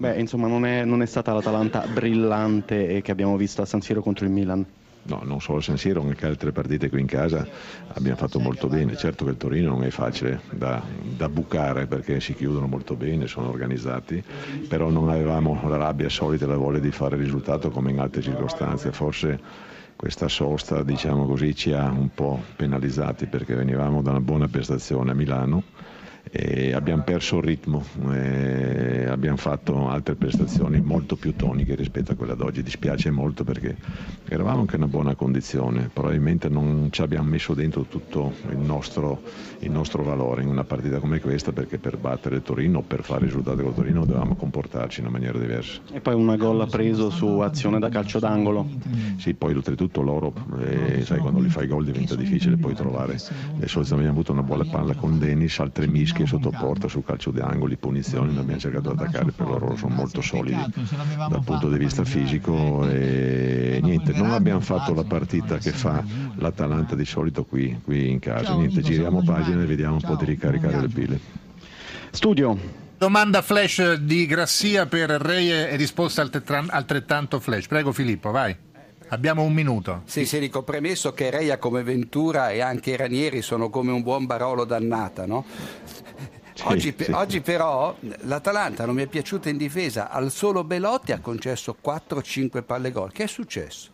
Beh, insomma, non è, non è stata l'Atalanta brillante che abbiamo visto a San Siro contro il Milan. No, non solo San Siro, anche altre partite qui in casa abbiamo fatto molto bene. Certo che il Torino non è facile da, da, bucare perché si chiudono molto bene, sono organizzati, però non avevamo la rabbia solita e la voglia di fare risultato come in altre circostanze. Forse questa sosta, diciamo così, ci ha un po' penalizzati perché venivamo da una buona prestazione a Milano e abbiamo perso il ritmo, abbiamo fatto altre prestazioni molto più toniche rispetto a quella d'oggi, dispiace molto perché eravamo anche in una buona condizione, probabilmente non ci abbiamo messo dentro tutto il nostro, il nostro valore in una partita come questa perché per battere Torino, per fare risultati con Torino dovevamo comportarci in una maniera diversa. E poi una gol preso su azione da calcio d'angolo. Sì, poi oltretutto loro, eh, sai quando li fai gol diventa difficile poi trovare le soluzioni, abbiamo avuto una buona palla con Denis, altre mischi che sotto porta su calcio di angoli, punizioni, abbiamo cercato di attaccare, però loro sono molto solidi dal punto di vista fisico e niente, non abbiamo fatto la partita che fa l'Atalanta di solito qui, qui in casa, niente, giriamo pagina e vediamo un po' di ricaricare le pile. Studio. Domanda flash di Grassia per Reie e risposta altrettanto flash. Prego Filippo, vai. Abbiamo un minuto. Sì, Serico, premesso che Reia come Ventura e anche i Ranieri sono come un buon Barolo dannata, no? Oggi, sì, oggi, però l'Atalanta non mi è piaciuta in difesa, al solo Belotti ha concesso 4-5 palle gol. Che è successo?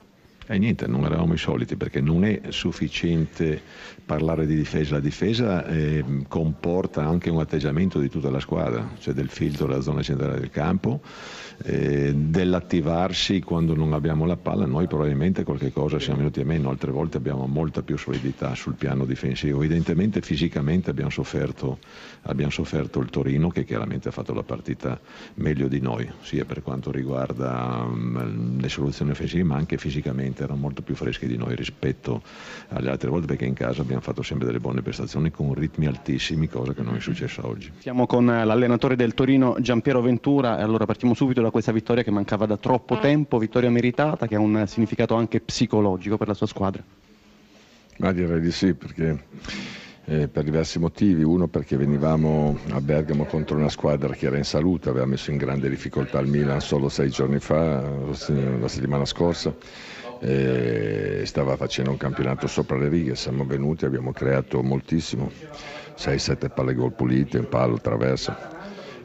E niente, non eravamo i soliti perché non è sufficiente parlare di difesa. La difesa eh, comporta anche un atteggiamento di tutta la squadra, cioè del filtro della zona centrale del campo, eh, dell'attivarsi quando non abbiamo la palla. Noi probabilmente qualche cosa siamo venuti a meno, altre volte abbiamo molta più solidità sul piano difensivo. Evidentemente fisicamente abbiamo sofferto, abbiamo sofferto il Torino che chiaramente ha fatto la partita meglio di noi, sia per quanto riguarda um, le soluzioni offensive ma anche fisicamente sicuramente erano molto più freschi di noi rispetto alle altre volte perché in casa abbiamo fatto sempre delle buone prestazioni con ritmi altissimi, cosa che non è successa oggi. Siamo con l'allenatore del Torino Giampiero Ventura e allora partiamo subito da questa vittoria che mancava da troppo tempo, vittoria meritata che ha un significato anche psicologico per la sua squadra. Ma direi di sì perché eh, per diversi motivi. Uno perché venivamo a Bergamo contro una squadra che era in salute, aveva messo in grande difficoltà il Milan solo sei giorni fa, la settimana scorsa eh, stava facendo un campionato sopra le righe, siamo venuti, abbiamo creato moltissimo, 6-7 palle gol pulite, un palo, traversa.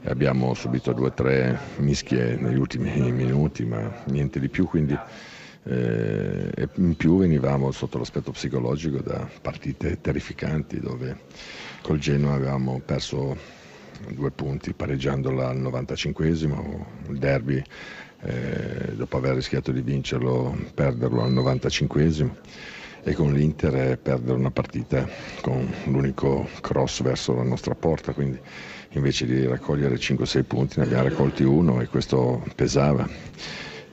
Abbiamo subito due o tre mischie negli ultimi minuti, ma niente di più, quindi eh, in più venivamo sotto l'aspetto psicologico da partite terrificanti dove col Genoa avevamo perso due punti pareggiandola al 95esimo, il derby eh, dopo aver rischiato di vincerlo, perderlo al 95esimo e con l'Inter perdere una partita con l'unico cross verso la nostra porta, quindi invece di raccogliere 5-6 punti ne abbiamo raccolti uno e questo pesava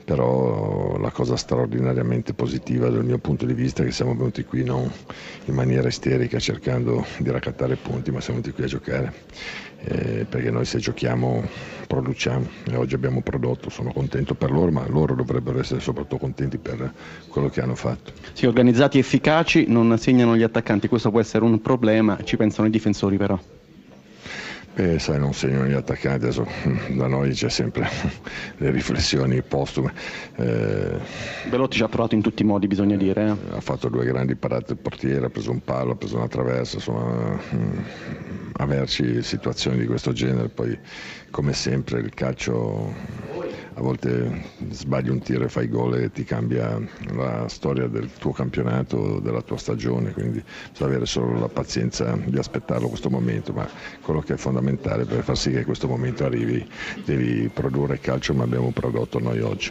però la cosa straordinariamente positiva dal mio punto di vista è che siamo venuti qui non in maniera isterica cercando di raccattare punti, ma siamo venuti qui a giocare, eh, perché noi se giochiamo produciamo e oggi abbiamo prodotto, sono contento per loro, ma loro dovrebbero essere soprattutto contenti per quello che hanno fatto. Sì, organizzati efficaci, non segnano gli attaccanti, questo può essere un problema, ci pensano i difensori però. Eh, sai, non segnano gli attaccanti, adesso da noi c'è sempre le riflessioni postume. Eh, Belotti ci ha provato in tutti i modi, bisogna dire. Eh. Ha fatto due grandi parate il portiere, ha preso un palo, ha preso una traversa, insomma, mm, averci situazioni di questo genere, poi come sempre il calcio a volte sbagli un tiro e fai gol e ti cambia la storia del tuo campionato, della tua stagione, quindi bisogna avere solo la pazienza di aspettarlo questo momento, ma quello che è fondamentale per far sì che questo momento arrivi devi produrre calcio, ma abbiamo prodotto noi oggi.